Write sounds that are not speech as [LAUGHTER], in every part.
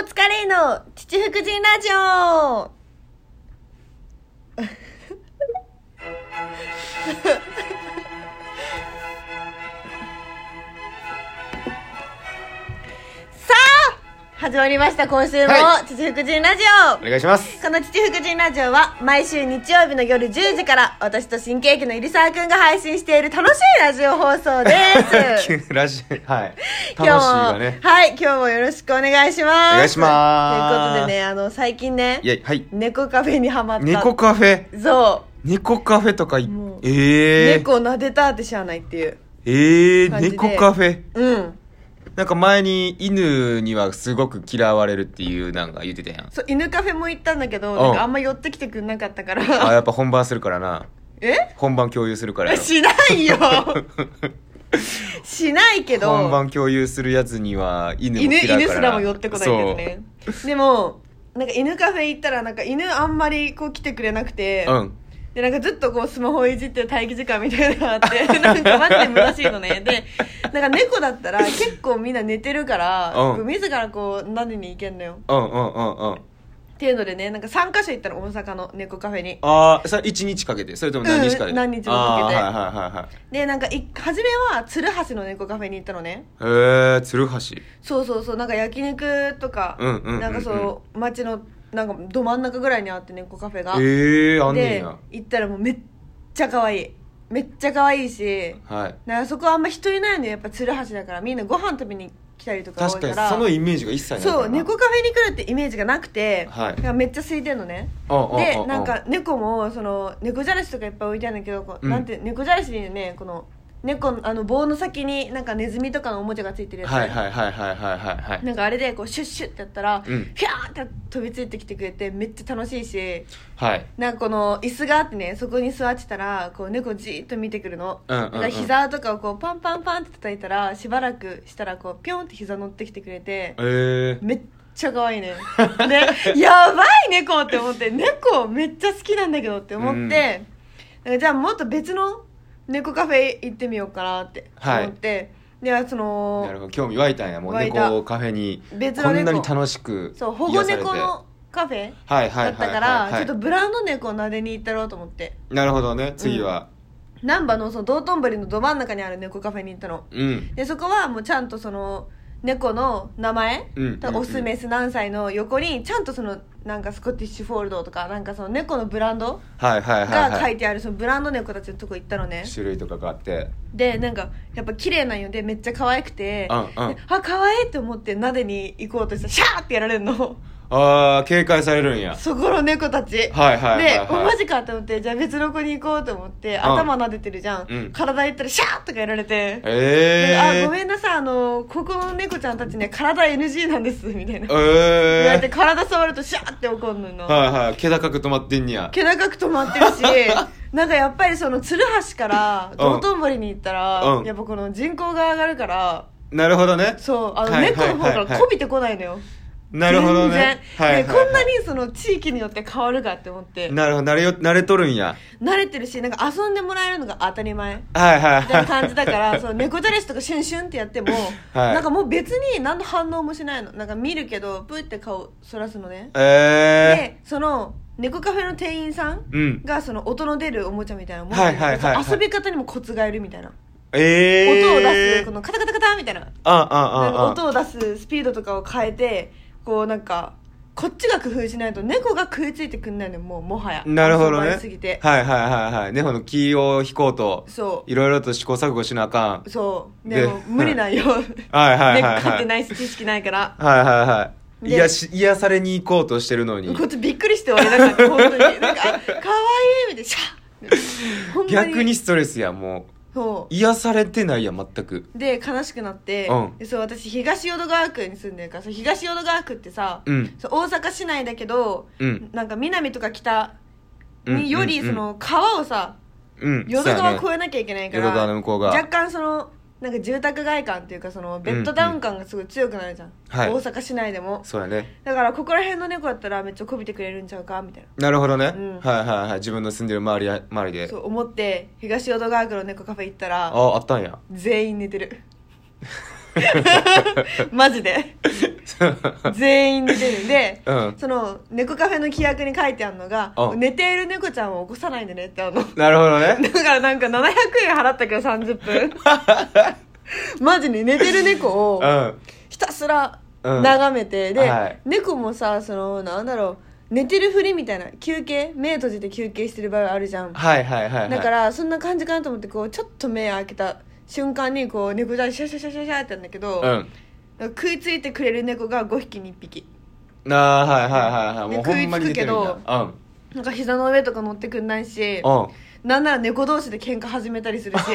大塚レイの父福神ラジオ。[LAUGHS] 始まりました今週もは父福神ラジオ、お願いします。この父福神ラジオは毎週日曜日の夜10時から私と新喜劇の入沢くんが配信している楽しいラジオ放送です。[LAUGHS] ラジオ、はい。楽しい今日も、がね。はい、今日もよろしくお願いします。お願いしますということでね、あの、最近ねはい。猫カフェにハマった。猫カフェ？そ猫カフェとか。ええー。猫撫でたって知らないっていう。ええー、猫カフェ？うん。なんか前に犬にはすごく嫌われるっていうなんか言ってたやん。そう、犬カフェも行ったんだけど、んなんかあんま寄ってきてくんなかったかあ、ら。やっぱ本番するからな。[LAUGHS] え？本番共有するからやろ。[LAUGHS] しないよ [LAUGHS] しないけど。本番共有するやつには犬も犬嫌いから犬すらも寄ってこないけどねでもなんか犬カフェ行ったらなんか犬あんまりこう来てくれなくて、そう。うん。でなんかずっとこうスマホいじってる待機時間みたいなのがあって [LAUGHS] なんかマジで虚しいのね。でなんか猫だったら結構みんな寝てるから、うん。自らこう撫でに行けんのよ。うんうんうんうん。っていうのでねなんか3カ所行ったの大阪の猫カフェに。ああ、それ1日かけてそれとも何日かで、うん何日もかけて。あーはいはいはいはい。でなんかい初めは鶴橋の猫カフェに行ったのね。へえ、鶴橋。そうそうそうなんか焼肉とか、うんうんうんうん。なんかそう街のなんかど真ん中ぐらいにあって猫カフェが。ええー、あんねんでや。行ったらもうめっちゃ可愛い。めっちゃ可愛いし。はい。なんかそこはあんま人いないのよやっぱ鶴橋だから。みんなご飯食べに来たりとか多いか確からにそのイメージが一切ないからな。そう猫カフェに来るってイメージがなくて、はい。なんかめっちゃ空いてんのね。うんうんうんうんでなんか猫もその猫じゃらしとかいっぱい置いてあるんだけどこう、うん。なんて猫じゃらしにねこの猫のあの棒の先になんかネズミとかのおもちゃがついてるやつ、はいはいはいはいはいはいはい。なんかあれでこうシュッシュってやったら、うん。ヒャーって飛びついてきてくれてめっちゃ楽しいしはい。なんかこの椅子があってねそこに座ってたらこう猫じーっと見てくるの、うんうんうん。だから膝とかをこうパンパンパンって叩いたらしばらくしたらこうピョンって膝乗ってきてくれてええめっちゃ可愛いね。でやばい猫って思って猫めっちゃ好きなんだけどって思って、なんかじゃあもっと別の猫カフェ行ってみようかなって思って、ではそのなるほど。興味湧いたんやもう湧いた。猫カフェに。別こんなに楽しくそう保護癒されて。猫のカフェはいはいはいだったかはいはい。らちょっとブランド猫を撫でに行ったろうと思って。なるほどね次は。難波のその道頓堀のど真ん中にある猫カフェに行ったの。うん。でそこはもうちゃんとその猫の名前、うんオスメス何歳の横にちゃんとそのなんかスコティッシュフォールドとかなんかその猫のブランド？はいはいはいがはい。書いてあるそのブランド猫たちのとこ行ったのね。種類とかがあって。でなんかやっぱ綺麗なんよ。でめっちゃ可愛くて、うんうん。であ可愛いって思って撫でに行こうとしたらシャーってやられるのああ警戒されるんや。そこの猫たち。はいはいはいで、はい。おマジかと思ってじゃあ別の子に行こうと思って頭撫でてるじゃん、うん。体行ったらシャーとかやられて、えであえごめんなさいあのここの猫ちゃんたちね体 NG なんですみたいな、え言われてえ体触るとシャーって怒るのはいはい。気高く止まってんにや。気高く止まってるし [LAUGHS] なんかやっぱりその鶴橋から道頓堀に行ったら、うん。やっぱこの人口が上がるからなるほどね。そうあのはい。猫の方からこびてこないのよ、なるほどね。全然、はいはいでこんなにその地域によって変わるかって思って。なるほど。慣れよ慣れとるんや。慣れてるしなんか遊んでもらえるのが当たり前。はいはいみたいなは感じだから [LAUGHS] そう猫じゃらしとかシュンシュンってやっても、はい。なんかもう別に何の反応もしないの。なんか見るけどプーって顔そらすのね。いええでその猫カフェの店員さんうん。がその音の出るおもちゃみたいなの持はいはいはいはい。遊び方にもコツがいるみたいな、ええ音を出すこのカタカタカタみたいな。あああ音を出すスピードとかを変えてこうなんかこっちが工夫しないと猫が食いついてくんないのよもうもはや。なるほどね。れすぎて。はいはいはいはい。猫の気を引こうとそいろいろと試行錯誤しなあかん。うそう。ででも無理なんよ。はい。はい猫はいはい。飼ってないし知識ないから。はいはいはいで癒し癒されに行こうとしてるのに。こっちびっくりして俺なんか本当に。なんかあ可愛いみたいな。シャッ。[LAUGHS] 逆にストレスやもうそ癒されてないや全く。うで悲しくなって、うん。でそう私東淀川区に住んでるからそう東淀川区ってさ、うん。そう大阪市内だけど、うん。なんか南とか北うん。によりうんうん。その川をさうん。淀川越えなきゃいけないから淀川の向こうが若干そのなんか住宅街感っていうかそのベッドダウン感がすごい強くなるじゃん、はい。大阪市内でも。そうやね。だからここら辺の猫だったらめっちゃこびてくれるんちゃうか？みたいな。なるほどね、うん。はいはいはい。自分の住んでる周りや周りで。そう思って東淀川区の猫カフェ行ったらああったんや。全員寝てる [LAUGHS] マジで。[LAUGHS] 全員寝てる。んで、うん。その猫カフェの規約に書いてあるのがうん。寝ている猫ちゃんを起こさないでねってあるの。なるほどね。[LAUGHS] だからなんか700円払ったけど30分。マジに寝てる猫をうん。ひたすらうん。眺めて、で、はい。猫もさそのなんだろう寝てるふりみたいな休憩？目閉じて休憩してる場合あるじゃん。はいはいはいはい。だからそんな感じかなと思ってこうちょっと目開けた瞬間にこう猫ちゃんシャシャシャシャシャってやるんだけど、うん。食いついてくれる猫が5匹に1匹。なあはいはいはいはい。もうでほんまに寝てるん食いつだなんか膝の上とか乗ってくんないしうんうんなんなら猫同士で喧嘩始めたりするし。[LAUGHS]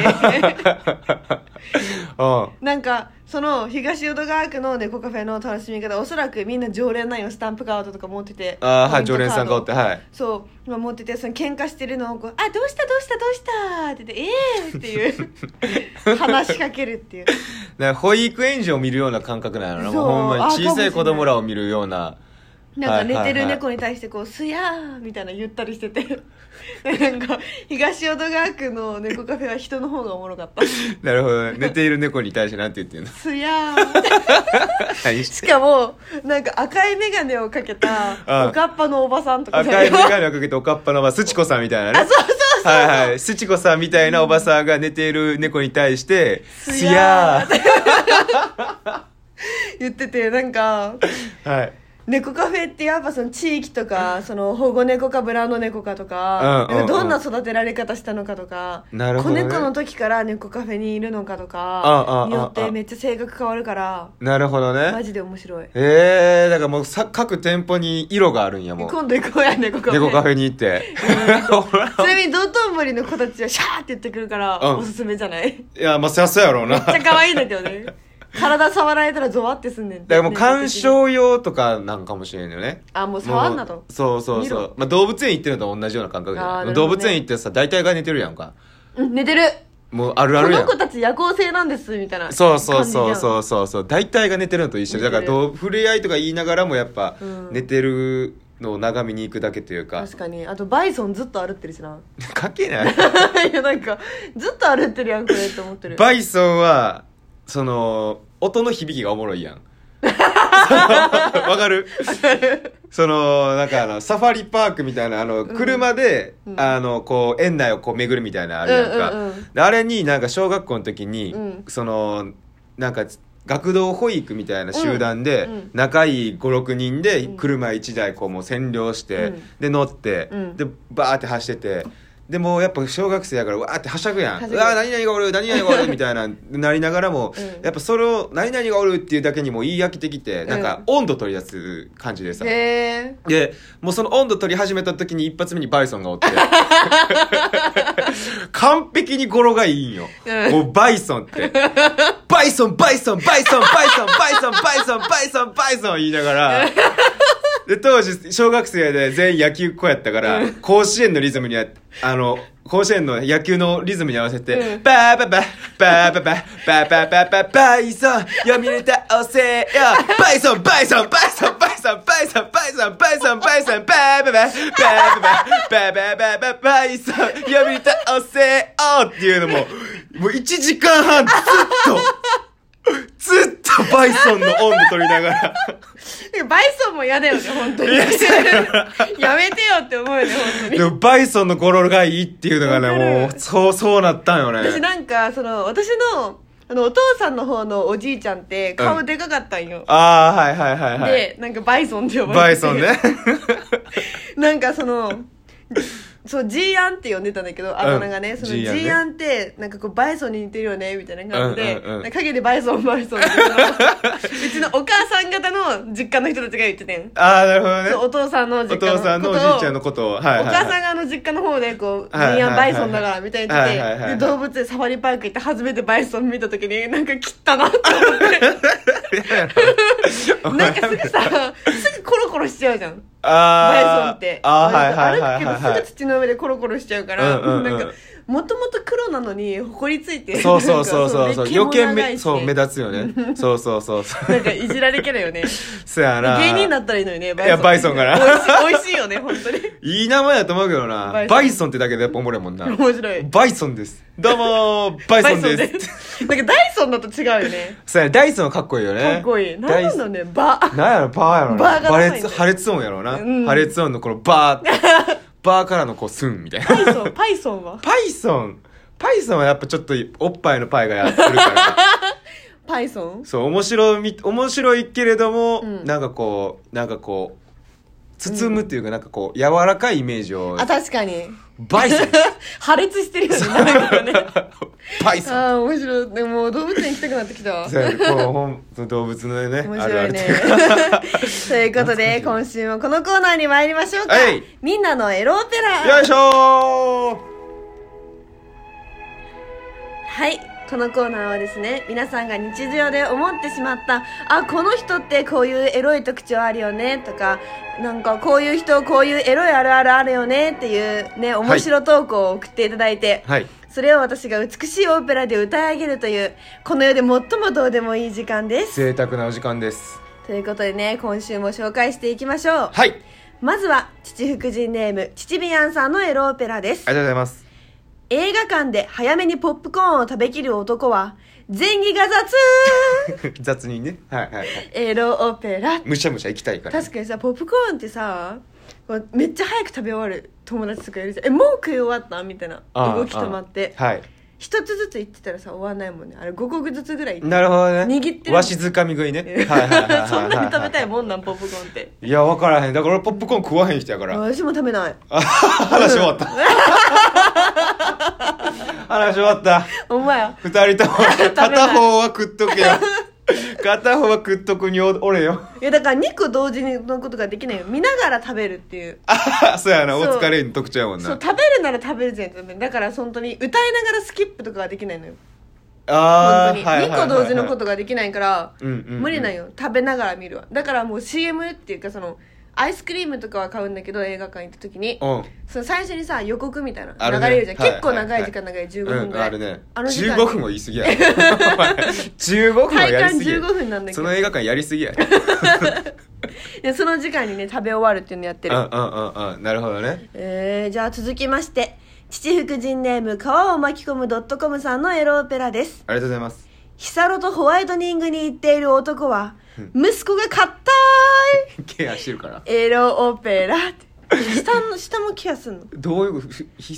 うん。なんかその東淀川区の猫カフェの楽しみ方おそらくみんな常連なんよスタンプカードとか持ってて。ああはい常連さんがおってはい。そう。まあ持っててその喧嘩してるのをこう「あどうしたどうしたどうした」って言って「ええー!」っていう。[LAUGHS] 話しかけるっていう。だから保育園児を見るような感覚なのな。もうほんまにあ小さい子供らを見るようななんか寝てる猫に対してこう「すやー」みたいな言ったりしてて。[LAUGHS] なんか東淀川区の猫カフェは人の方がおもろかった「[LAUGHS] なるほどね。寝ている猫に対してなんて言ってんの？すやー」何ししてかもなんか赤い眼鏡をかけたあおかっぱのおばさんとか赤い眼鏡をかけておかっぱのおばすちこさんみたいなね。あそうそうそうはいはい。すちこさんみたいなおばさんが寝ている猫に対して「すすやー。や [LAUGHS] 言っててなんかー」はい猫カフェってやっぱその地域とかその保護猫かブランド猫かとか,、うんうんうん。なんかどんな育てられ方したのかとかなるほどね。子猫の時から猫カフェにいるのかとうんうんうんかによってめっちゃ性格変わるからなるほどね。マジで面白い。ええー、だからもうさ各店舗に色があるんやもう。今度行こうや猫カフェ。猫カフェに行って。[LAUGHS] ほら。ちなみに道頓堀の子たちはシャーって言ってくるから、うん。おすすめじゃない？いやまあそりゃそうやろうめなっちゃ可愛いんだけどね体触られたらゾワってすんねん。だからもう鑑賞用とかなんかもしれんよね。あもう触んなと。そうそうそう、まあ、動物園行ってるのと同じような感覚じゃあーない、なるほどね。動物園行ってさ大体が寝てるやんか。うん寝てる。もうあるあるやん。この子たち夜行性なんですみたいなそうそうそううそうそうそう。大体が寝てるのと一緒で。だからどう触れ合いとか言いながらもやっぱうん。寝てるのを眺めに行くだけというか。確かに。あとバイソンずっと歩ってるしな。関係ない。[LAUGHS] いやなんかずっと歩ってるやんこれって思ってる。バイソンはその音の響きがおもろいやん。[LAUGHS] わかる？そのなんかあのサファリパークみたいなあの車で、うん。あのこう園内をこう巡るみたいなのあるやんか、うんうんうん。であれになんか小学校の時に、うん。そのなんか学童保育みたいな集団で、仲いい56人でうん。車1台こうもう占領して、うん。で乗って、うん。でバーって走っててでもうやっぱ小学生やからわーってはしゃぐやん。うわー何々がおる何々がおる [LAUGHS] みたいななりながらも、うん。やっぱそれを何々がおるっていうだけにもいい飽きてきてなんかう音頭取り出す感じでさ、でもうその音頭取り始めた時に一発目にバイソンがおって。[LAUGHS] 完璧に語呂がいいんよ、うん。もうバイソンって。バイソンバイソンバイソンバイソンバイソンバイソンバイソンバイソン言いながら [LAUGHS] で当時小学生で全員野球っ子やったから、甲子園のリズムにああの甲子園の野球のリズムに合わせて、うん。バーバババーバババーババババイソン読み倒せよバイソンバイソンバイソンバイソンバイソンバイソンバイソンバイソンバーバババーバババババババイソン読み倒せよっていうのももう1時間半ずっと [LAUGHS] ずっとバイソンの音頭取りながら。[LAUGHS] バイソンも嫌だよね本当に。いややめてよって思うよね本当に。でもバイソンの語呂がいいっていうのがねもうそうそうなったんよね。私なんかその私のあのお父さんの方のおじいちゃんって顔でかかったんよ、ああはいはいはいはい。でなんかバイソンって呼ばれてて。バイソンね。[LAUGHS] なんかそのそうジーアンって呼んでたんだけどあだ名がね、そのジジーアンね。ーアンってなんかこうバイソンに似てるよねみたいな感じで、うんうんうん。なんか陰でバイソンバイソンっていうのをうちのお母さん方の実家の人たちが言っててん。ああなるほどね。そうお父さんの実お家の父さんのおじいちゃんのことを。はいはい、はい、お母さんがあの実家の方でこう、ジはいはいはいーアンバイソンだからみたいに言って。はいはいはいて、で、動物園サファリパーク行って初めてバイソン見た時に、なんか切ったなって。思って、なんかすぐさ、すぐコロコロしちゃうじゃん。バイソンあって。あーはいはいはい。歩くけどすぐ土の上でコロコロしちゃうから、うんうんうん。なんか、もともと黒なのにほこりついてそうそうそうそう。そう余計目めそう目立つよね。そうそうそうそう。なんかいじられキャラよね。[LAUGHS] そやな。芸人だったらいいのにねいやバイソン。がな美味しい美味しいよね本当に。いい名前やと思うけどな。バイソン。バイソンってだけでやっぱおもろいもんな。面白い。バイソンです。どうも [LAUGHS] バイソンです。なんかダイソンだと違うよね。そうやダイソンかっこいいよね。かっこいい。なんなんだねバなんやろバーやろな。バーが破裂音やろな、うん。破裂音のこのバー [LAUGHS] バーからのこうスンみたいな。パイソンパイソンは？パイソン。パイソンはやっぱちょっとおっぱいのパイがやってるから。[LAUGHS] パイソン？そう面白み面白いけれども、うん。なんかこうなんかこう包むっていうか、なんかこう柔らかいイメージをあ確かに。バイソン。[LAUGHS] 破裂してるよねなんかねバイソン。ああ面白い。でも動物園行きたくなってきた。わそうやねこうほん動物のね面あるある白いねということで今週もこのコーナーに参りましょうか。はいみんなのエロオペラよいしょはいこのコーナーはですね皆さんが日常で思ってしまったあこの人ってこういうエロい特徴あるよねとかなんかこういう人こういうエロいあるあるあるよねっていうね面白トークを送っていただいて、はい。それを私が美しいオペラで歌い上げるというこの世で最もどうでもいい時間です。贅沢なお時間です。ということでね今週も紹介していきましょう。はい。ありまずは父福神ネーム父ビアンさんのエロオペラです。がとうございます映画館で早めにポップコーンを食べきる男は前儀が雑! [LAUGHS] 雑にね。はいはいはい。エロオペラむしゃむしゃ行きたいから確かにさポップコーンってさめっちゃ早く食べ終わる友達とかいるじゃん。えもう食い終わったみたいな動き止まって。あはい。一つずつ言ってたらさ終わんないもんね。あれ5個ずつぐらい。なるほどね。握ってるわしづかみ食いね。そんなに食べたいもんなんポップコーンって。いや分からへん。だから俺ポップコーン食わへん人やから。私も食べない。あ話終わった [LAUGHS] 話終わった。お前や二人とも。[LAUGHS] 片方は食っとけよ。[LAUGHS] 片方は食っとくにおおれよ。いやだから2個同時のことができないよ。見ながら食べるっていう。あそうやな。そう。お疲れの特徴やもんな。そう食べるなら食べるじゃんだから本当に歌いながらスキップとかができないのよ。あ本当に。2個同時のことができないからうんうんうん。無理なんよ。食べながら見るわ。だからもう CM っていうかそのアイスクリームとかは買うんだけど映画館行った時に。うん。その最初にさ予告みたいな。あるね。流れるじゃん、はい結構長い時間長い15分ぐらい、うん、あるね。あの時間。15分も言い過ぎや。お前15分は体感やりすぎや。15分なんだけど。その映画館やりすぎや。[LAUGHS] でその時間にね食べ終わるっていうのやってる、うんうんうんうん。なるほどね。えー、じゃあ続きまして父福神ネーム川を巻き込むドットコムさんのエロオペラです。ありがとうございます。ヒサロとホワイトニングに行っている男は息子が硬い [LAUGHS] ケアしてるから。エロオペラって。下の下もケアすんの？どういう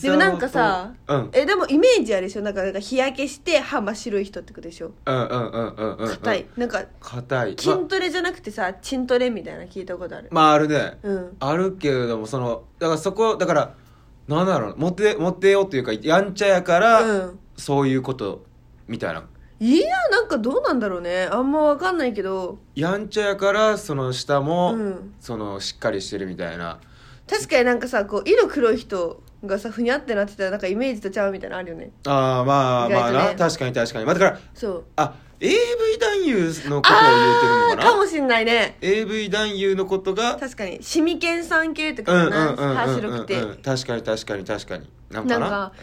でもなんかさ、うん。えでもイメージあるでしょ？なんかなんか日焼けして歯真っ白い人ってことでしょ？うんうんうんうんうん硬い、なんか硬い。筋トレじゃなくてさチントレみたいなの聞いたことある？ままああるね。うん。あるけれどもそのだからそこだからなんだろうモテモテようっていうかやんちゃやから、うん。そういうことみたいないやなんかどうなんだろうね。あんま分かんないけど。やんちゃやからその下も、うん。そのしっかりしてるみたいな。確かになんかさこう色黒い人がさふにゃってなってたらなんかイメージとちゃうみたいなのあるよね。ああまあまあな、確かに確かに。まあだからそう。あ AV 男優のことを言うてるのあかな？ーかもしんないね。AV 男優のことが確かに。シミケンさん系ってうんうんかな歯白くて。確かに確かに確かに。なんかな？なんか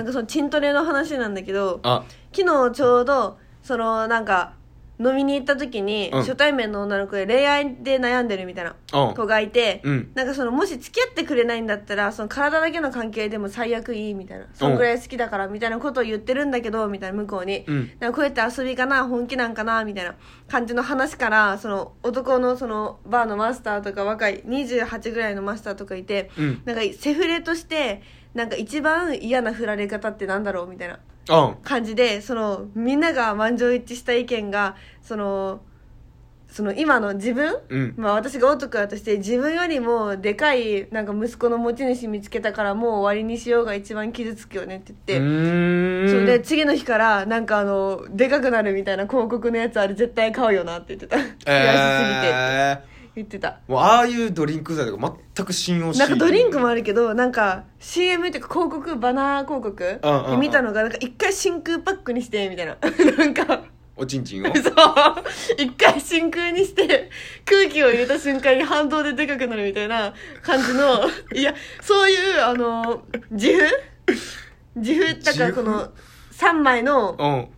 なんかそのチントレの話なんだけどあ。昨日ちょうどそのなんか飲みに行った時に、うん。初対面の女の子で恋愛で悩んでるみたいなうん。子がいて、うん。なんかそのもし付き合ってくれないんだったらその体だけの関係でも最悪いいみたいなそんぐらい好きだからみたいなことを言ってるんだけどみたいな向こうに、うん。なんかこうやって遊びかな本気なんかなみたいな感じの話からその男のそのバーのマスターとか若い28ぐらいのマスターとかいて、うん。なんかセフレとしてなんか一番嫌な振られ方ってなんだろうみたいなうん。感じでそのみんなが満場一致した意見がそのその今の自分、うん。まあ、私が男だとして自分よりもでかいなんか息子の持ち主見つけたからもう終わりにしようが一番傷つくよねってう言って。ーん。それで次の日からなんかあのでかくなるみたいな広告のやつあれ絶対買うよなって言ってた。悔しすぎて。え言ってた。ー、もうああいうドリンク剤とか全く信用しなんかドリンクもあるけどなんか CM っていうか広告バナー広告うんうんうん。で見たのがなんか一回真空パックにしてみたいな。[LAUGHS] なんかおちんちんを？[LAUGHS] そう。一回真空にして空気を入れた瞬間に反動ででかくなるみたいな感じの [LAUGHS] いやそういうあの自負？自負？だからこの3枚のうん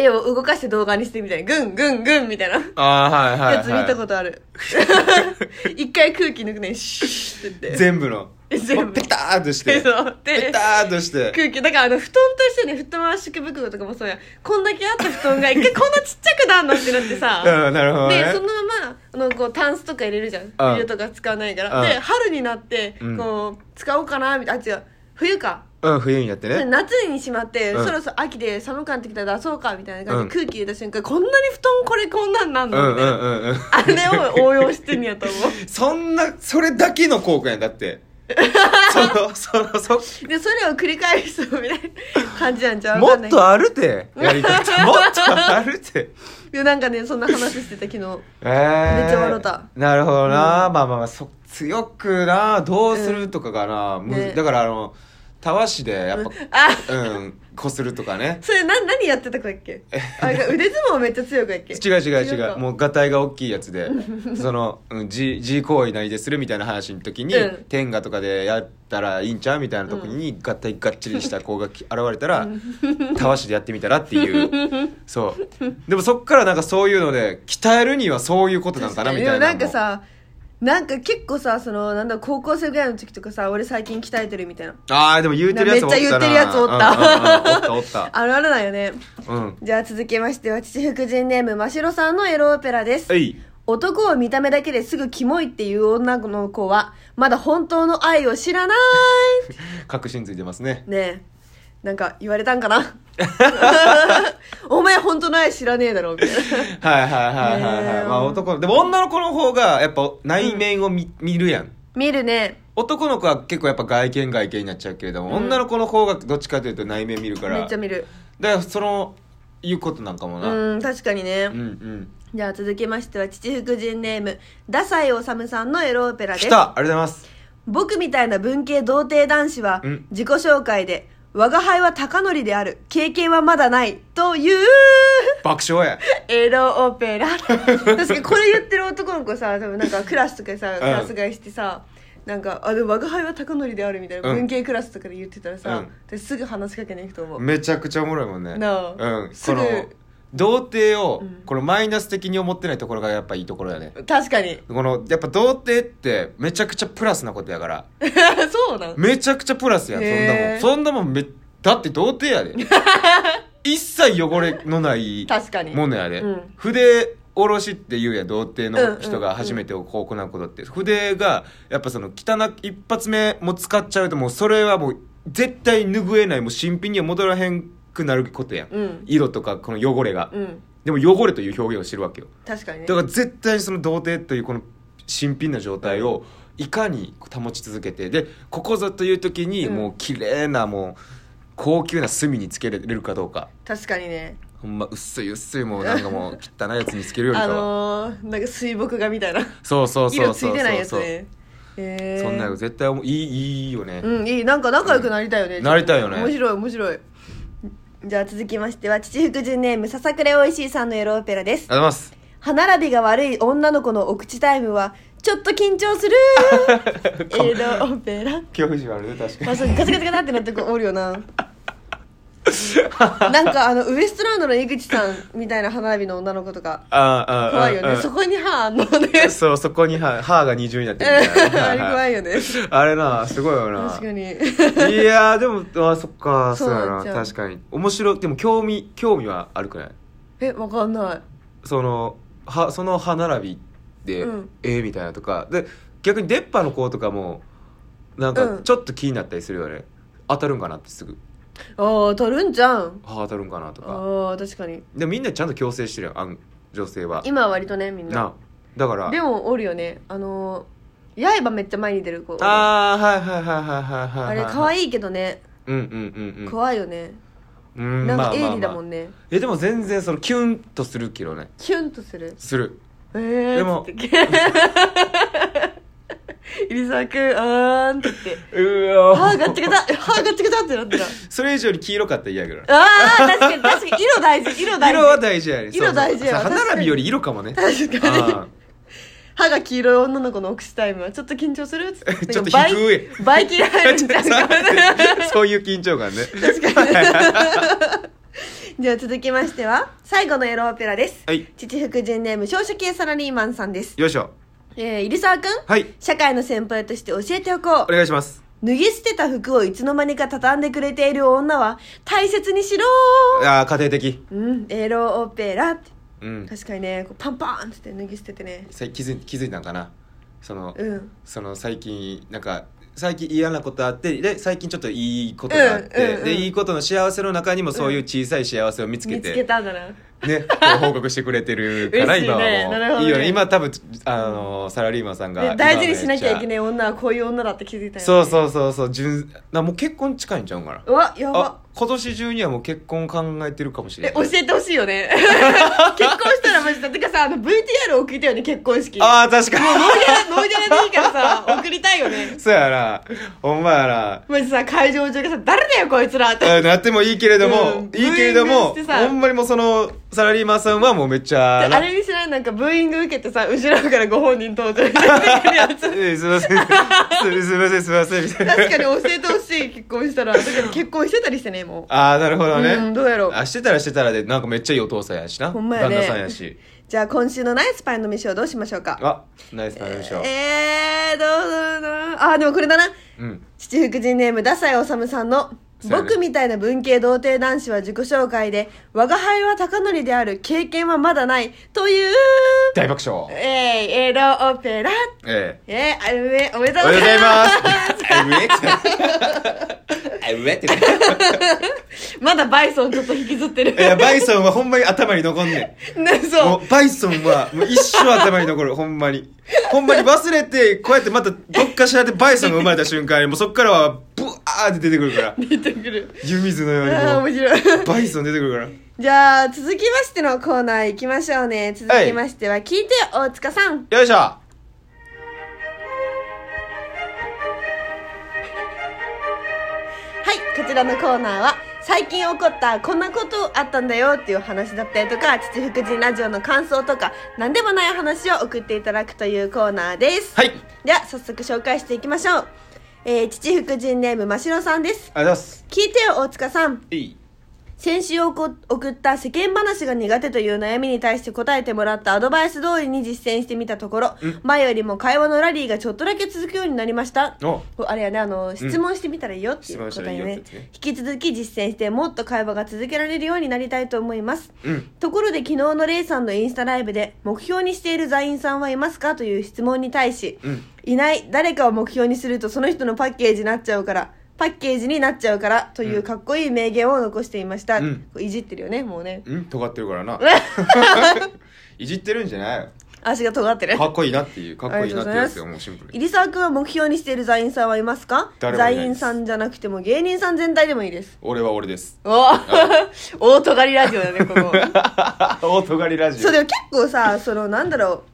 絵を動かして動画にしてみたいな。グングングンみたいな。ああはいはい、はい、やつ見たことある。[LAUGHS] 一回空気抜くねシュッって言って。全部の。全部。ペターっとして。そう。でペターっとして。空気だからあの布団と一緒に布団圧縮袋とかもそうやこんだけあった布団が一回こんなちっちゃくなんのってなってさ。[LAUGHS] うんなるほどね。でそのままあのこうタンスとか入れるじゃん。冬とか使わないから。うん。で春になってうん。こう使おうかなみたいな。あ違う。冬かうん冬になってね。夏にしまって、うん。そろそろ秋で寒くなってきたら出そうかみたいな感じでうん空気入れた瞬間、こんなに布団これこんなんなんうのみたいな、んうんうんうん。あれを応用してんやと思う。[LAUGHS] そんなそれだけの効果やんだって。[LAUGHS] そのそのそでそれを繰り返すみたいな感じなんじゃんもっとあるてやり方。もっとある [LAUGHS] て。でなんかねそんな話してた昨日。えー、めっちゃ笑った。なるほどな、まあまあまあそ強くな。どうするとかがな、むね。だからあのたわしでやっあぱうん。こするとかね。それな何やってたかっけ？あ腕相撲めっちゃ強くやっけ？違う違う違う。かもうガタイが大きいやつで。[LAUGHS] その、うん、G, G 行為何でするみたいな話の時に、うん。天下とかでやったらいいんちゃうみたいな時に、ガタイがっちりした子がき現れたら、たわしでやってみたらっていう。[LAUGHS] そう。でもそっからなんかそういうので鍛えるにはそういうことなんかなみたいななんかさなんか結構さそのなんだ高校生ぐらいの時とかさ俺最近鍛えてるみたいな。ああでも言うてるやつおったなめっちゃ言ってるやつおった。うんうんうん。おったおった。[LAUGHS] あるあるなんよね。うん。じゃあ続きましては父福神ネームましろさんのエロオペラです。えい。男を見た目だけですぐキモいっていう女の子はまだ本当の愛を知らない。[LAUGHS] 確信ついてますね。ねえ。なんか言われたんかな？[LAUGHS] お前本当の愛知らねえだろみたいな。はいはいはいはいはい、まあ男でも女の子の方がやっぱ内面を見,、見るやん。見るね。男の子は結構やっぱ外見外見になっちゃうけれども、うん。女の子の方がどっちかというと内面見るから。めっちゃ見る。だからそのいうことなんかもな、うん確かにね、うんうん。じゃあ続きましては父福神ネームダサイオサムさんのエロオペラです。来た。ありがとうございます。僕みたいな文系童貞男子はうん。自己紹介で我が輩は高則である。経験はまだないという爆笑や。[LAUGHS] エロオペラ。確かにこれ言ってる男の子さ多分なんかクラスとかでさクラス替えしてさ、なんかあでも我が輩は高則であるみたいな、うん。文系クラスとかで言ってたらさ、うん。私すぐ話しかけに行くと思う、めちゃくちゃおもろいもんね。なあ。うん。すぐ童貞をうん。このマイナス的に思ってないところがやっぱいいところやね。確かに。このやっぱ童貞ってめちゃくちゃプラスなことやから。[LAUGHS] そうなん。めちゃくちゃプラスやんそんなもん。そんなもんめだって童貞やで。[LAUGHS] 一切汚れのない確かに。ものやで、うん。筆下ろしって言うやん童貞うんの人うんうん。が初めてこう行うことって、筆がやっぱその汚い一発目も使っちゃうともうそれはもう絶対拭えない。もう新品には戻らへんくなることやん、うん。色とかこの汚れが、うん。でも汚れという表現をしてるわけよ。確かにね。だから絶対にその童貞というこの新品な状態をいかに保ち続けてでここぞという時にうん。もう綺麗なもう高級な墨につけれるかどうか。確かにね。ほんま薄い薄いもうなんかもう汚いやつにつけるよりあかは、のー、なんか水墨画みたいな。そうそうそうそうそう。ね。へー。そんなの絶対いいいいよね、うんいい。なんか仲良くなりたいよね、うんなりたいよね。面白い面白いじゃあ続きましては父福神ネームささくれおいしいさんのエロオペラです。ありがとうございます。歯並びが悪い女の子のお口タイムはちょっと緊張する。[LAUGHS] エロオペラ。恐怖心あるね確かに。あそうガチャガチャガチャってなっておるよな [LAUGHS] なんかあのウエストランドの井口さんみたいな歯並びの女の子とか。あああ怖いよね、うん。そこに歯あんのね。[LAUGHS] そうそこに歯歯が二重になってるみたいな。[LAUGHS] あれ怖いよね。あれなすごいよな。確かに。いやーでもあそっかそそう。うやな。確かに。面白い。でも興味興味はあるくない？えわかんない。そのはその歯並びで、うん。ええみたいなとか。で逆に出っ歯の子とかもなんかうん。ちょっと気になったりするよね、当たるんかなってすぐああ取るんじゃん。歯当たるんかなとか。ああ確かに。でみんなちゃんと矯正してるやんあん女性は。今は割とねみんな。なだから。でもおるよね。あのー刃めっちゃ前に出る子。ああはいはいはいはいはいはいあれ可い愛いけどね。うんうんうんうん。怖いよね。うんなんかまあまあまあ。鋭利だもんね。えでも全然そのキュンとするけどね。キュンとする？する。えーでも [LAUGHS] 入澤君あーんって言って。うわ。歯ガッチガチ歯ガッチガチってなってた。それ以上に黄色かったら嫌やけどなああ確かに確かに。色大事色大事。色は大事やね。色大事やそうそう確かに。歯並びより色かもね。確かに。あ歯が黄色い女の子のオクシタイムはちょっと緊張するっつって。ちょっとなんか低いバイキン入るん [LAUGHS] ちゃうかそういう緊張感ね。確かに。[LAUGHS] じゃあ続きましては最後のエロオペラです、はい。父福神ネーム少子系サラリーマンさんです。よいしょえー、入沢くん？はい。社会の先輩として教えておこう。お願いします。脱ぎ捨てた服をいつの間にか畳んでくれている女は大切にしろああ家庭的。うんエロオペラって。うん。確かにねこうパンパンって脱ぎ捨ててね。さ気づい気づいたんかな？その、うん。その最近なんか最近嫌なことあってで最近ちょっといいことがあって、うんうんうんでいいことの幸せの中にもそういう小さい幸せを見つけ見て、つけたんだなね、報告してくれてるから今はもう。いいよね。今多分あのサラリーマンさんがで大事にしなきゃいけいない女はこういう女だって気づいたよ、ね、そうそうそうそう。純なもう結婚近いんちゃうんかな。うわやば。あ今年中にはもう結婚考えてるかもしれない。え教えてほしいよね。[LAUGHS] 結婚したらマジでてかさあの VTR 送りたよね結婚式。ああ確かに。ノーギャラノーギャラでいいからさ [LAUGHS] 送りたいよね。そうやな。ほんまやな。マジさ会場中がさ誰だよこいつらって。あなってもいいけれども、うん。いいけれどブーインもグしてさ。ほんまにもうそのサラリーマンさんはもうめっちゃあれにしないなんかブーイング受けてさ後ろからご本人登場してくるやつ。[LAUGHS] えすいません。すすいません。すいません。みたいな。確かに教えてほしい結婚したら。だけど結婚してたりしてねも。うああなるほどね、うんどうやろう。あしてたらしてたらでなんかめっちゃいいお父さんやしな。ほんまやね。旦那さんやし。じゃあ今週のナイスパイの飯をどうしましょうか。あナイスなりましょう、えー、どうだろうな。あでもこれだな。うん。父福神ネームダサイオサムさんの僕みたいな文系童貞男子は自己紹介で我が輩は高則である経験はまだない。という。大爆笑。えー、エロオペラ。ええ。えー、あれめおめでとおうございはようございまますすあうえって。まだバイソンちょっと引きずってる。いやバイソンはほんまに頭に残んねん。ねそう。もうバイソンはもう一生頭に残るほんまに。ほんまに忘れてこうやってまたどっかしらでバイソンが生まれた瞬間にもうそっからはブワーって出てくるから。出てくる。湯水のようにあーも面白い。うバイソン出てくるから。じゃあ続きましてのコーナー行きましょうね。続きましては聞いてよ大塚さん。よいしょはいこちらのコーナーは最近起こったこんなことあったんだよっていう話だったりとか父福神ラジオの感想とか何でもない話を送っていただくというコーナーです。はい。では早速紹介していきましょう。えー、父福神ネームましろさんです。ありがとうございます。聞いてよ大塚さん。いい先週送った世間話が苦手という悩みに対して答えてもらったアドバイス通りに実践してみたところ、前よりも会話のラリーがちょっとだけ続くようになりました。お。あれやねあの質問してみたらいいよっていうこと質問したらいいよね。引き続き実践してもっと会話が続けられるようになりたいと思います。うん。ところで昨日のレイさんのインスタライブで目標にしている座員さんはいますか？という質問に対し、うん。いない誰かを目標にするとその人のパッケージになっちゃうからパッケージになっちゃうからというかっこいい名言を残していました、うん。いじってるよねもうね。うん尖ってるからな。[LAUGHS] いじってるんじゃない足が尖ってる。かっこいいなっていうかっこいいなっていうやつよもうシンプルに。入沢君は目標にしている座員さんはいますか？座員さんじゃなくても芸人さん全体でもいいです。俺は俺です。お大尖りラジオだねここ。[LAUGHS] 大尖りラジオ。そうでも結構さそのなんだろ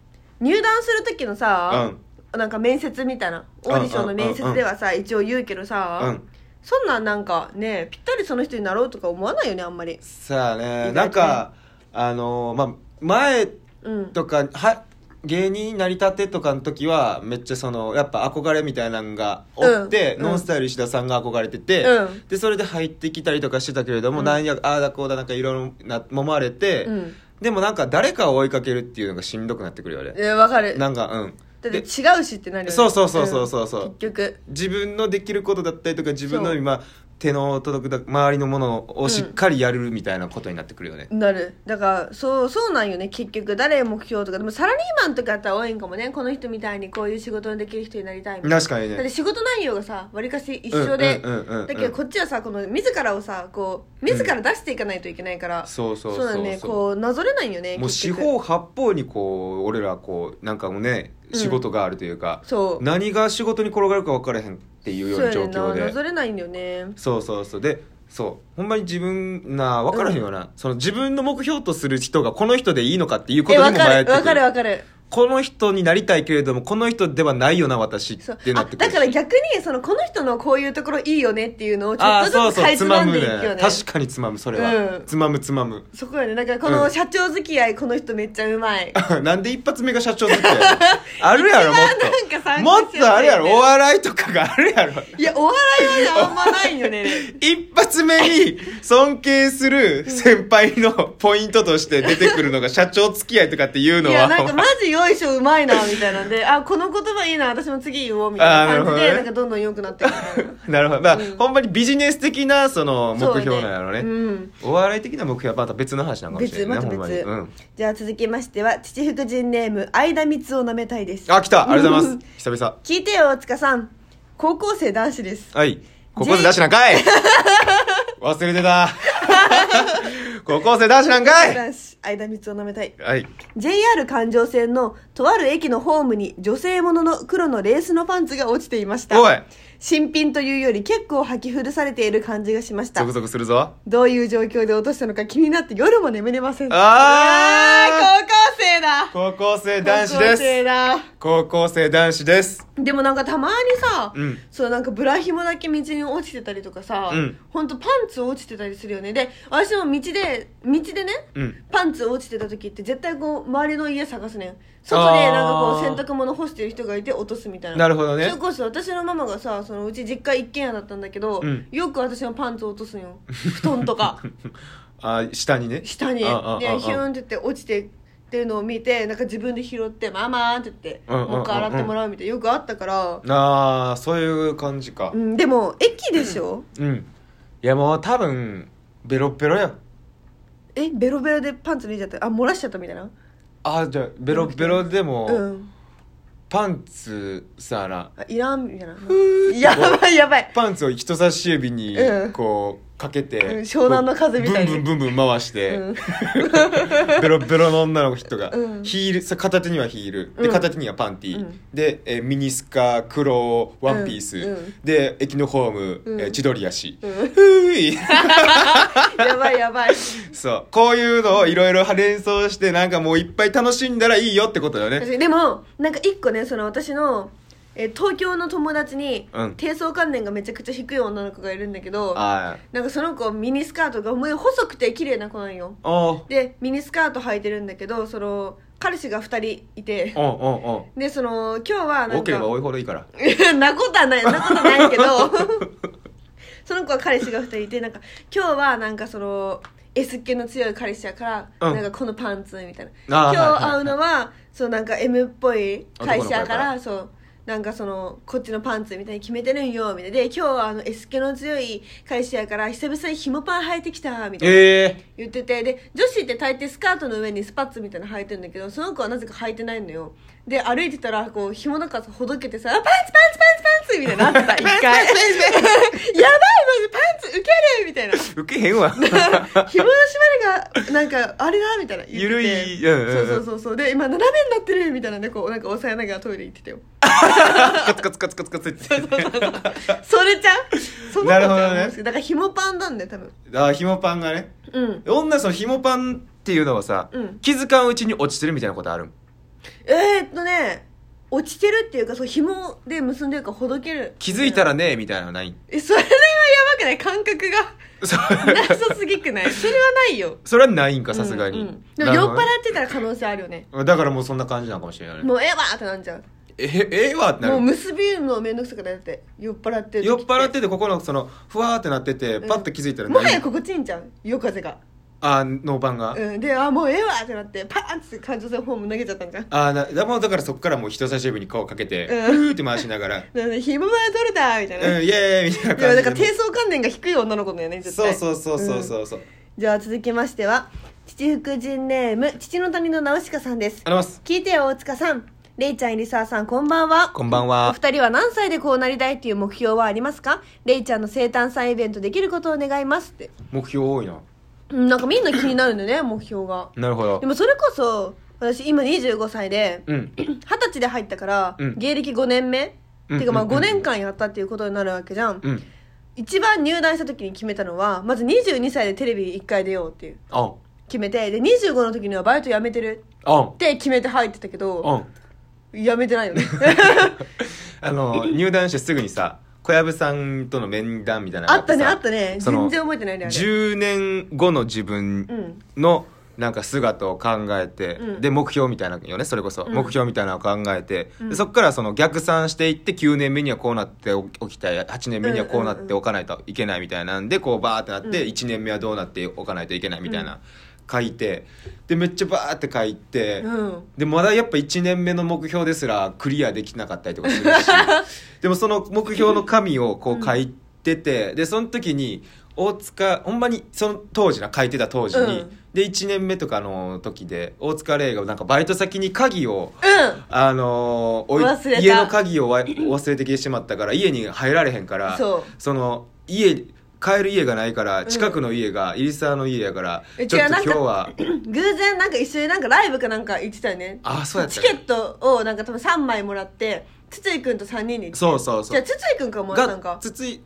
う。入団する時のさ、なんか面接みたいなオーディションの面接ではさ、一応言うけどさ、うん。そんなんなんかねぴったりその人になろうとか思わないよねあんまり。さあねなんかあのーまあ前うん。とかは芸人になりたてとかの時はめっちゃそのやっぱ憧れみたいなのがおって、うん。ノンスタイル石田さんが憧れてて、うん。でそれで入ってきたりとかしてたけれども、うん。なんやああだこうだなんかいろいろな揉まれて、うん。でもなんか誰かを追いかけるっていうのがしんどくなってくるよね。えわかる。なんかうんだってで違うしってなるよね。そうそうそうそうそうそう。ん結局。自分のできることだったりとか自分の今手の届く周りのものをしっかりやるみたいなことになってくるよね、なる。だからそうそうなんよね。結局誰目標とか。でもサラリーマンとかやったら多いんかもね。この人みたいにこういう仕事のできる人になりたいみたいな。確かにね。だって仕事内容がさわりかし一緒でうんうんうんうんうん。だけどこっちはさこの自らをさこう自ら出していかないといけないから、そうそうそうそう。だね。こうなぞれないよねもう四方八方にこう俺らこうなんかもうねうん。仕事があるというか、そう。何が仕事に転がるか分からへんっていうような状況そうやねんななでぞれないんだよね。そうそうそう。でそう。ほんまに自分な分からへんよな、その自分の目標とする人がこの人でいいのかっていうことにも迷ってくるる。わかるわかるこの人になりたいけれどもこの人ではないよな私そうってなってくるあだから逆にそのこの人のこういうところいいよねっていうのをちょっとずつかいつまんでいくよね。確かにつまむ。それは、うん。つまむつまむ。そこよね。なんかこうんの社長付き合いこの人めっちゃうまい。[LAUGHS] なんで一発目が社長付き合い？[LAUGHS] あるやろもっと。もっとあるやろお笑いとかがあるやろ。いやお笑いはねあんまないよね。[LAUGHS] 一発目に尊敬する先輩のポイントとして出てくるのが社長付き合いとかっていうのは。いやなんかマジよいしょうまいなみたいなんで [LAUGHS] あこの言葉いいな私も次言おうみたいな感じで、ね。なんかどんどん良くなっていくみたいな。[LAUGHS] なるほど。まあ、うん。ほんまにビジネス的なその目標なんやろね。うん。お笑い的な目標はまた別の話なのかもしれ別またないねほんまに、別、うん、じゃあ続きましては父福神ネーム相田光を舐めたいです。あ来た。[LAUGHS] ありがとうございます。久々。聞いてよ大塚さん。高校生男子です。はい。高校生男子なんかい忘れてた。[LAUGHS] 高校生男子なんかい。男子相田光を舐めたい。はい。JR 環状線のとある駅のホームに女性ものの黒のレースのパンツが落ちていました。おい新品というより結構履き古されている感じがしました。ゾクゾクするぞ。どういう状況で落としたのか気になって夜も眠れません。あー。あー高校生だ。高校生男子高校です生だ。高校生男子です。でもなんかたまにさ、うん。そうなんかブラ紐だけ道に落ちてたりとかさ、うん。ほんとパンツ落ちてたりするよね。で私も道で道でね、うん。パンツ落ちてた時って絶対こう周りの家探すねん外でなんかこう洗濯物干してる人がいて落とすみたいな。なるほどね。それこそ私のママがさそのうち実家一軒家だったんだけど、うん。よく私のパンツ落とすんよ。布団とか。[LAUGHS] あ下にね。下に。でヒューンって言って落ちてってるのを見てなんか自分で拾って「ママ」って言ってもう一回洗ってもらうみたいなよくあったから、ああそういう感じか。うん、でも駅でしょ、うん。いやもう多分ベロッベロや。えベロベロでパンツ脱いじゃったあ漏らしちゃったみたいな？あじゃあベロッベロでも、うん。パンツさなあいらんみたいな。やばいやばい。パンツを人差し指にうん。こうかけて、うん湘南の風みたいに。ブンブンブンブン回して、うん。[LAUGHS] ベロベロの女の人が、うん。ヒールさ片手にはヒール。でうん。片手にはパンティー、うん。で、えーミニスカ黒ワンピース、うん。うん。で駅のホーム、うん。えー千鳥足、うん。ふーい。[LAUGHS] やばいやばい。[LAUGHS] そう。こういうのをいろいろ連想してなんかもういっぱい楽しんだらいいよってことだよね。でもなんか一個ねその私の、えー東京の友達に、うん。低層観念がめちゃくちゃ低い女の子がいるんだけどあなんかその子ミニスカートがもう細くて綺麗な子なんよ。あおう。でミニスカート履いてるんだけどその彼氏が2人いて。でその今日はなんければ多いほどいいから。い [LAUGHS] やなことはない。なことないけど。[LAUGHS] その子は彼氏が2人いてなんか今日はなんかその S 気の強い彼氏やから、うん。なんかこのパンツみたいな。今日会うのはそうなんか M っぽい会社やからそうなんかそのこっちのパンツみたいに決めてるんよみたいな。で今日はあの S 気の強い彼氏やから久々に紐パン履いてきたみたいな。ええ。言ってて。で女子って大抵スカートの上にスパッツみたいなの履いてるんだけどその子はなぜか履いてないのよで歩いてたらこう紐とかさほどけてさあ「パンツパンツパンツパンツ」みたいになってた。[LAUGHS] 一回。[LAUGHS] やばいマジパンツウケるみたいな。ー、ウケへんわ。[LAUGHS] 紐の締まりがなんかあれだみたいな。言ってて。ゆるいうんうん。うんそうそうそうそう。で今斜めになってるみたいな。んでこうなんか押さえながらトイレ行ってたよ。カツカツカツカツカツって。それちゃう？その子なるほどね。だから紐パンなんだよ多分。あ紐パンがね。うん。女その紐パンっていうのはさ、うん。気づかんうちに落ちてるみたいなことあるんえー、っとね落ちてるっていうかそう紐で結んでるからほどける。気づいたらねみたいなのない。えそれはやばくない？感覚が。そなさすぎくない？それはないよ。それはないんかさすがに、うん。うんでも酔っ払ってたら可能性あるよね。だからもうそんな感じなのかもしれない。ねもうええわってなんじゃうえええわってなる？もう結びるのめんどくさくなって。酔っ払ってる時酔っ払っててここのそのふわーってなっててパッと気づいたらない、もはや心地いいんじゃん夜風があノーパンが、うん。であもうええわってなってパーンって感情線ホーム投げちゃったんじゃんあなだからそこからもう人差し指に顔かけて、うん。ふーって回しながら。[LAUGHS] なので紐は取れたみたいな、うんイエーイみたいな感じでいやだから低層観念が低い女の子だよね絶そう対そうそうそうそうそう、じゃあ続きましては父福神ネーム父の谷のナウシカさんです。あります。聞いてよ大塚さん。レイちゃん入澤さんこんばんは。こんばんおは二人は何歳でこうなりたいっていう目標はありますか？レイちゃんの生誕祭イベントできることを願いますって。目標多いな。うんなんかみんな気になるんだよね [COUGHS] 目標が。なるほど。でもそれこそ私今25歳でうん。二十歳で入ったから、うん。芸歴5年目、うんていうかまあうんうん。5年間やったっていうことになるわけじゃん、うん。一番入団した時に決めたのはまず22歳でテレビ1回出ようっていうあ。決めてで25の時にはバイト辞めてるうんって決めて入ってたけどうんやめてないよね。[LAUGHS] あの入団してすぐにさ小籔さんとの面談みたいなのがあったねさあったね。その全然覚えてないねあれ。10年後の自分うんのなんか姿を考えて、うん。で目標みたいなのよねそれこそ、うん。目標みたいなのを考えて、うん。でそこからその逆算していって9年目にはこうなっておきたい8年目にはこうなっておかないといけないみたいなんでこうバーってなって、うん。1年目はどうなっておかないといけないみたいな、書いてでめっちゃバーって書いて、うん。でまだやっぱ1年目の目標ですらクリアできなかったりとかするし。[LAUGHS] でもその目標の紙をこう書いてて、でその時に大塚ほんまにその当時な書いてた当時に、うん。で1年目とかの時で大塚玲がなんかバイト先に鍵をうん。あの家の鍵をわ忘れてきてしまったから家に入られへんからそう。の家帰る家がないから近くの家が入沢の家やから、うんちょっと今日は。[CLEARS THROAT] 偶然なんか一緒になんかライブかなんか行ってたよね。あそうやったチケットをなんか多分3枚もらって筒井くんと3人で行ってそうそうそう。じゃあ筒井くんからもらったんか？がつつい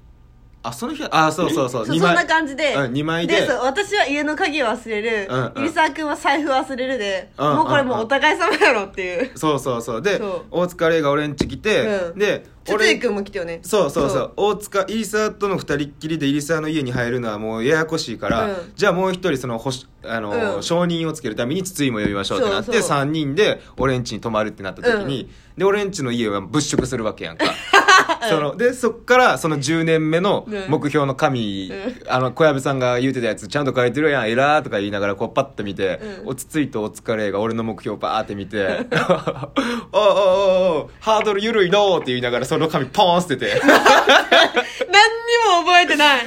あその日はあそうそうそう。そそんな感じで、うん二枚で。私は家の鍵忘れる、うんうん。入沢君は財布忘れるで、うんもうこれもうお互い様やろっていう。そうそうそう。でそう。大塚玲が俺ん家来て、うん。で筒井君も来てよね。そうそうそう。大塚入沢との二人っきりで入沢の家に入るのはもうややこしいから、うん。じゃあもう一人そのほしあの、うん。承認をつけるために筒井も呼びましょうってなってそうそう。3人で俺ん家に泊まるってなった時に、で俺ん家の家は物色するわけやんか。[LAUGHS] そのでそっからその10年目のうん。目標の紙、あの小籔さんが言うてたやつちゃんと書いてるやんえらーとか言いながらこうパッと見て、うん。落ち着いてお疲れが俺の目標バーって見て「[LAUGHS] おうおうおうおうハードル緩いの」って言いながらその紙ポーン捨てて。[LAUGHS] 何にも覚えてない。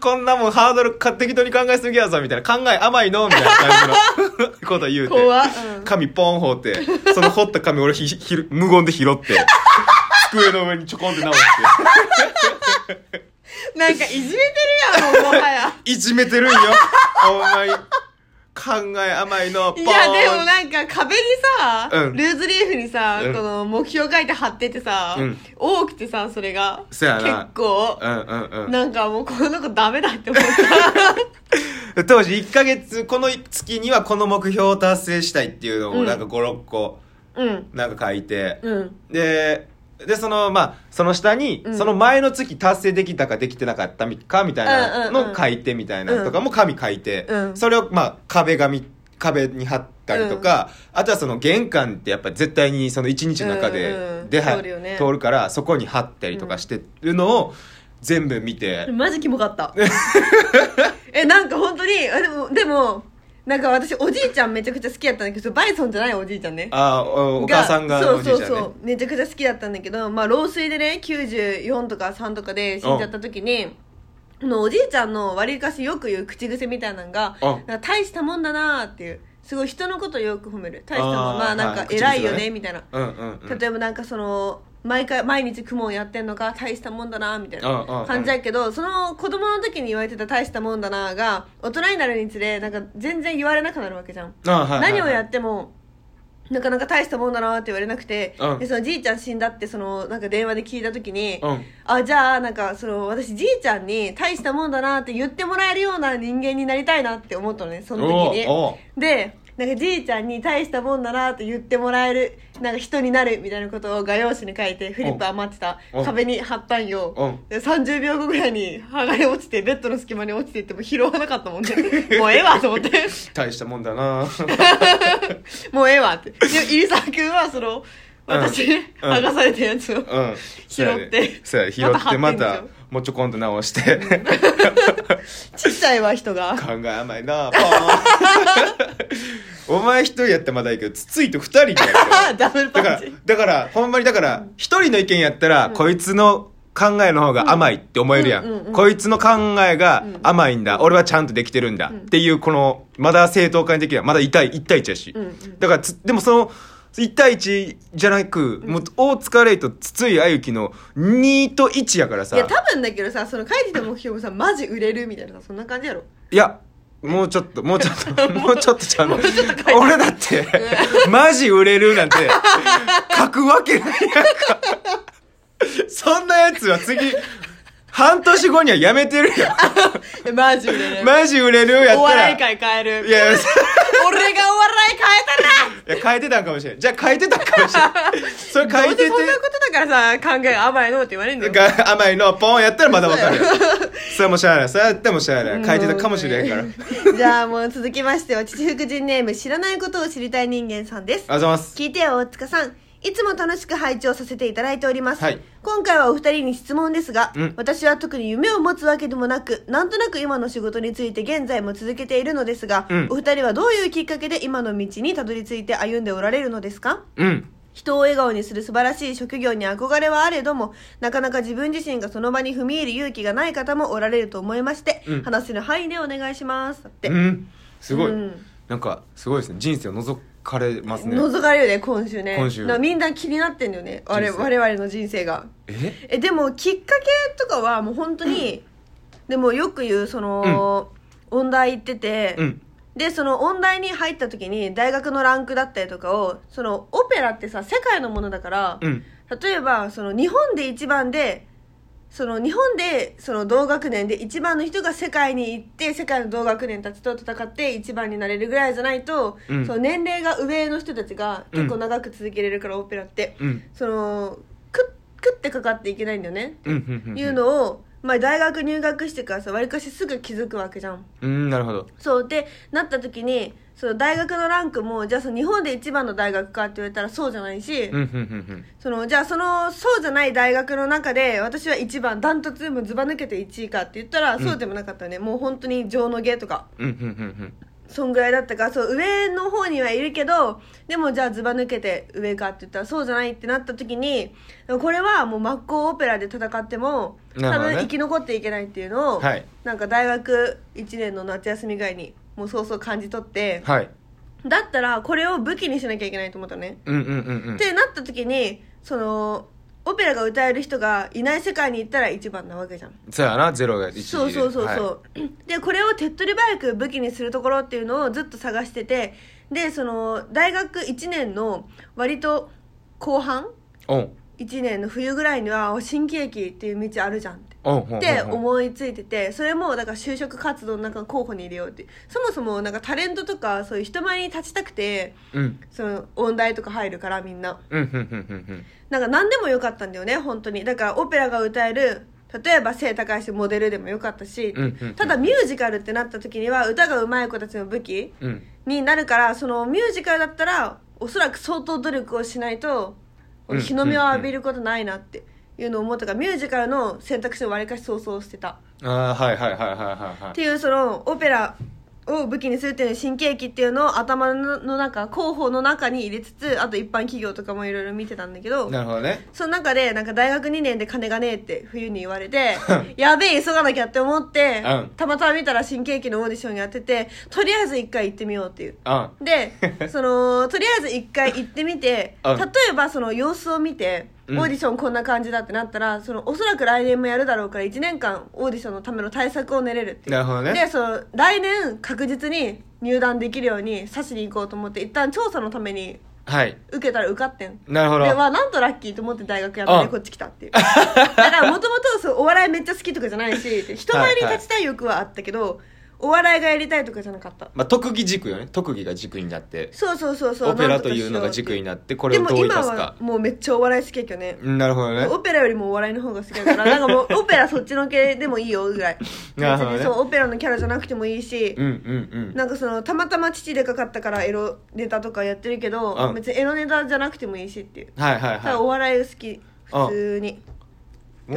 こんなもんハードルか適当に考えすぎやぞみたいな。考え甘いのみたいな感じのこと言うて。怖っ。うん紙ポン放ってその掘った紙俺ひ [LAUGHS] ひ無言で拾って机の上にちょこんって直して。なんかいじめてるやんもうもはや。[LAUGHS] いじめてるんよ。お前考え甘いのポーン。いやでもなんか壁にさ、うん。ルーズリーフにさ、うん。この目標書いて貼っててさ、うん。多くてさそれがそやな。結構、うんうんうん。なんかもうこの子ダメだって思っ [LAUGHS] 当時1ヶ月この月にはこの目標を達成したいっていうのをうん。なんか56個たうん。なんか書いて、うん。ででそのまあその下に、うん。その前の月達成できたかできてなかったみかみたいなうんうんうん。の書いてみたいなのとかも紙書いて、うん。それをまあ壁紙壁に貼ったりとか、あとはその玄関ってやっぱ絶対にその一日の中うんうでん。出は、通るよね。通るからそこに貼ったりとかしてるのを全部見て、マジキモかった。[LAUGHS] えなんか本当にあでもでもなんか私おじいちゃんめちゃくちゃ好きやったんだけどバイソンじゃないおじいちゃんね。あおお母さんがそうそうそう。めちゃくちゃ好きだったんだけどまあ老衰でね94とか3とかで死んじゃった時にあのおじいちゃんのわりかしよく言う口癖みたいなのが大したもんだなーっていう。すごい人のことをよく褒める。大したもん。まあなんかはい偉いよねねみたいな。例えばなんかその毎回毎日公文やってんのか大したもんだなみたいなん感じだけどその子供の時に言われてた大したもんだなが大人になるにつれなんか全然言われなくなるわけじゃん。何をやってもなかなか大したもんだなって言われなくて、うん。でそのじいちゃん死んだってそのなんか電話で聞いた時に、うん。あじゃあなんかその私じいちゃんに大したもんだなって言ってもらえるような人間になりたいなって思ったのねその時に。でなんかじいちゃんに大したもんだなって言ってもらえるなんか人になるみたいなことを画用紙に書いてフリップ余ってた。うん。壁に貼ったんよ。うん。で30秒後ぐらいに剥がれ落ちてベッドの隙間に落ちていっても拾わなかったもんね。もうええわと思って。大したもんだな。[LAUGHS] もうええわって。で入沢君はその私、うん。剥がされたやつを、うん。拾ってそうや拾また貼ってまたもうちょこんと直して。[LAUGHS] ちっちゃいわ人が。考え甘いなポー。ン [LAUGHS] お前一人やったらまだいいけどつついと二人でや [LAUGHS] ダブルパだからンチだからほんまにだから一人の意見やったら、こいつの考えの方が甘いって思えるやん,、うんうんうんうん。こいつの考えが甘いんだ、俺はちゃんとできてるんだ、ん。っていうこのまだ正当化にできるまだ1対1対1やし、うんうん。だからつでもその1対1じゃなく、もう大塚レイと筒井あゆきの2と1やからさいや多分だけどさその書いてた目標もさマジ売れるみたいなさそんな感じやろいや、もうちょっと、もうちょっと、[LAUGHS] もうちょっとちゃうの。俺だって、マジ売れるなんて、書くわけないやんか。そんなやつは次、半年後にはやめてるよ。え [LAUGHS] マジ売れる。マジ売れるやったら。お笑い界変える。いや、いや [LAUGHS] 俺がお笑い変えたな変えてたんかもしれん。じゃあ変えてたんかもしれん。それ変えててどうせそんなことだからさ、考え甘いのって言われるんだよ。が [LAUGHS] 甘いのポンやったらまだわかるよ。それもしゃあない。それやってもしゃあない。変えてたかもしれんから。ありがとうじゃあもう続きましては、父福神ネーム知らないことを知りたい人間さんです。ございます。聞いてよ大塚さんいつも楽しく拝聴させていただいております、はい。今回はお二人に質問ですが、うん。私は特に夢を持つわけでもなくなんとなく今の仕事について現在も続けているのですが、うん。お二人はどういうきっかけで今の道にたどり着いて歩んでおられるのですか？うん。人を笑顔にする素晴らしい職業に憧れはあれどもなかなか自分自身がその場に踏み入る勇気がない方もおられると思いまして、うん。話せる範囲でお願いします。だって、うん。すごい。うん。なんか、すごいですね。人生を覗かれますね。覗かれるね今週ね。今週。みんな気になってんだよね我人生。我々の人生が。え？えでもきっかけとかはもう本当に、でもよく言うその、音大行ってて、うん。でその音大に入った時に大学のランクだったりとかをそのオペラってさ世界のものだから、うん。例えばその日本で一番でその日本でその同学年で一番の人が世界に行って世界の同学年たちと戦って一番になれるぐらいじゃないと、うんその年齢が上の人たちが結構長く続けれるから、オペラって、うん。そのく食ってかかっていけないんだよね、うん。うん。うん。いうのを、まあ、大学入学してからさわりかしすぐ気づくわけじゃんうん、なるほど。そうでなった時にその大学のランクもじゃあその日本で一番の大学かって言われたらそうじゃないし、うん、うん、うん、そのじゃあそのそうじゃない大学の中で私は一番ダントツでもずば抜けて1位かって言ったら、んそうでもなかったねもう本当に上の下とかうん。うん、うん、うん。そんぐらいだったからそう上の方にはいるけどでもじゃあずば抜けて上かって言ったらそうじゃないってなった時にこれはもう真っ向オペラで戦っても多分生き残っていけないっていうのを、はいなんか大学1年の夏休みぐらいにもうそうそう感じ取ってはい。だったらこれを武器にしなきゃいけないと思ったのね、うん、うん、うん、うんっ。てなった時にそのオペラが歌える人がいない世界に行ったら一番なわけじゃん。そうやな、ゼロが一そうそうそうそう、でこれを手っ取り早く武器にするところっていうのをずっと探しててでその大学1年の割と後半？おん。1年の冬ぐらいには新喜劇っていう道あるじゃんって。って思いついててそれもだから就職活動の中の候補に入れようって。そもそもなんかタレントとかそういう人前に立ちたくてうん。その音大とか入るからみんな。うん。なんか何でもよかったんだよね本当に。だからオペラが歌える例えば背高いしモデルでもよかったし、ただミュージカルってなった時には歌が上手い子たちの武器うん。になるからそのミュージカルだったらおそらく相当努力をしないとうん日の目を浴びることないなっていうのを思ったからミュージカルの選択肢をわりかし想像してた。ああ、はい、はい、はい、はい、はいはい。っていうそのオペラを武器にするっていう新喜劇っていうのを頭の中候補の中に入れつつあと一般企業とかもいろいろ見てたんだけどなるほどね。その中でなんか大学2年で金がねえって冬に言われてやべえ急がなきゃって思って、うん。たまたま見たら新喜劇のオーディションやっててとりあえず一回行ってみようっていう。あでそのとりあえず一回行ってみてうん。例えばその様子を見てオうんーディションこんな感じだってなったらそのおそらく来年もやるだろうから1年間オーディションのための対策を練れるっていうなるほどね。でその来年確実に入団できるように指しに行こうと思って一旦調査のためにはい。受けたら受かってんなるほど。でまあなんとラッキーと思って大学やめうんてこっち来たっていうだからもともとお笑いめっちゃ好きとかじゃないし [LAUGHS] 人前に立ちたい欲はあったけど、お笑いがやりたいとかじゃなかった？まあ、特技軸よね。特技が軸になって。そうそうそうそうオペラというのが軸になって、これをどう生かすでも今はか。もうめっちゃお笑い好きやけどねうんなるほどね。オペラよりもお笑いの方が好きだから [LAUGHS] なんかもうオペラそっちの系でもいいよぐらい [LAUGHS] なるほどね別にそうオペラのキャラじゃなくてもいいし、うんうんうん。なんかそのたまたま父でかかったからエロネタとかやってるけど、うん別にエロネタじゃなくてもいいしっていうはいはいただおは笑い好き普通にい。っ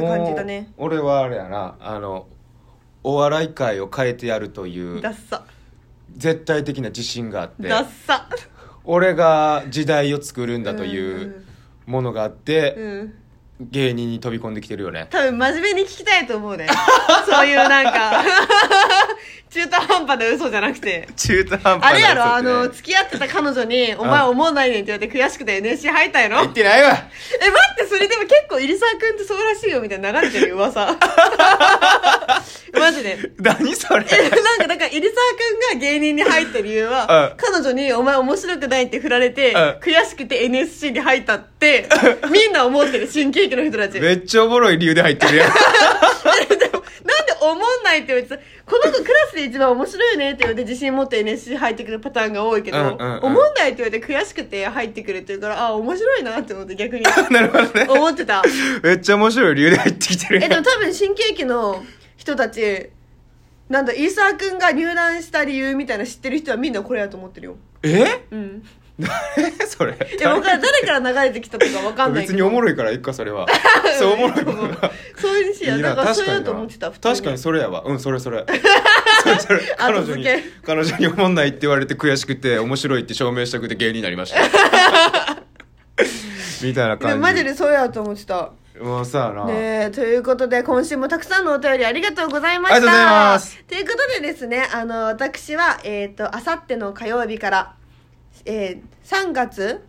て感じだねもう俺はあれやな、あの、お笑い界を変えてやるというダッサ。絶対的な自信があって、ダッサ。俺が時代を作るんだというものがあって、うん。芸人に飛び込んできてるよね。多分真面目に聞きたいと思うね。そういうなんか中途半端な嘘じゃなくて。中途半あれやろあの付き合ってた彼女に「お前思わないねん」って言われて悔しくて NSC 入ったやろ？言ってないわ。え待ってそれでも結構入澤君ってそうらしいよみたいな流れてるよ噂。[LAUGHS] マジで。何それ。えなんかだから入澤君が芸人に入った理由は、うん。彼女に「お前面白くない」って振られて、うん。悔しくて NSC に入ったってみんな思ってる新喜劇の人たち。でめっちゃおもろい理由で入ってるやん。[LAUGHS] でおもんないって言われてさこの子クラスで一番面白いねって言われて自信持って NSC 入ってくるパターンが多いけど、うんうんうん。おもんないって言われて悔しくて入ってくるって言うからあ面白いなって思って逆に。[LAUGHS] なるほどね。思ってた。[LAUGHS] めっちゃ面白い理由で入ってきてるえでも多分新喜劇の人たちなんだ飯沢君が入団した理由みたいな知ってる人はみんなこれやと思ってるよ。え？うん誰 [LAUGHS] それ。えわかん誰から流れてきたとかわかんないけど。別におもろいからいっかそれは。[LAUGHS] そうおもろいもんなそういうしやいいなだからそうやと思ってたな普通に。確かにそれやわ。うんそれそれ。[LAUGHS] それそれ。彼女に彼女におもんないって言われて悔しくて面白いって証明したくて芸人になりました。みたいなで感じ。マジでそうやと思ってた。もうさな、ねえということで今週もたくさんのお便りありがとうございました。ありがとうございます。ということでですねあの私はえっ、とあさっての火曜日から、えー、3月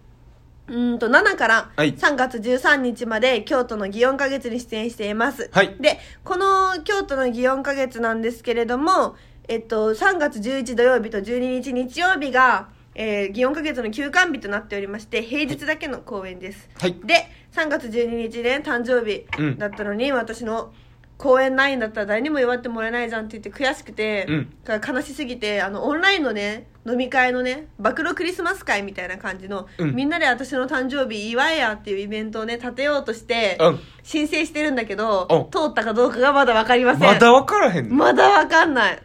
うーんと7からはい。3月13日まで京都の祇園花月に出演しています、はい。でこの京都の祇園花月なんですけれども、えっと、3月11土曜日と12日日曜日が、えー、祇園花月の休館日となっておりまして平日だけの公演です、はい。で3月12日で誕生日うん。だったのに、私の公演ないんだったら誰にも祝ってもらえないじゃんって言って悔しくて、うん。悲しすぎてあのオンラインのね飲み会のね暴露クリスマス会みたいな感じの、うん。みんなで私の誕生日祝えやっていうイベントをね立てようとして、うん。申請してるんだけどお通ったかどうかがまだ分かりません。まだ分からへんの、まだ分かんない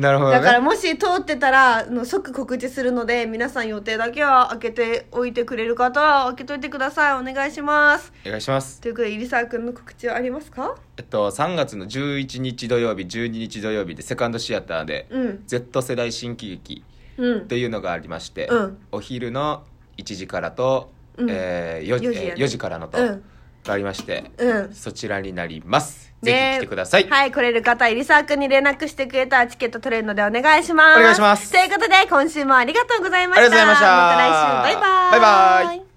なるほどね。だからもし通ってたらあの即告知するので皆さん予定だけは開けておいてくれる方は開けといてください。お願いします。お願いします。ということで入沢君の告知はありますか？えっと3月の11日土曜日12日土曜日でセカンドシアターで、うん。Z 世代新喜劇うん。っていうのがありまして、うん。お昼の1時からと、うん。えー 4, 時4時やね。えー4時からのと、うん。がありまして、うん。そちらになります、ねぜひ来てください、はい、来れる方、入沢くんに連絡してくれたらチケット取れるのでお願いします。お願いしますということで、今週もありがとうございました。ありがとうございましたまた来週、バイバーイ。バイバイ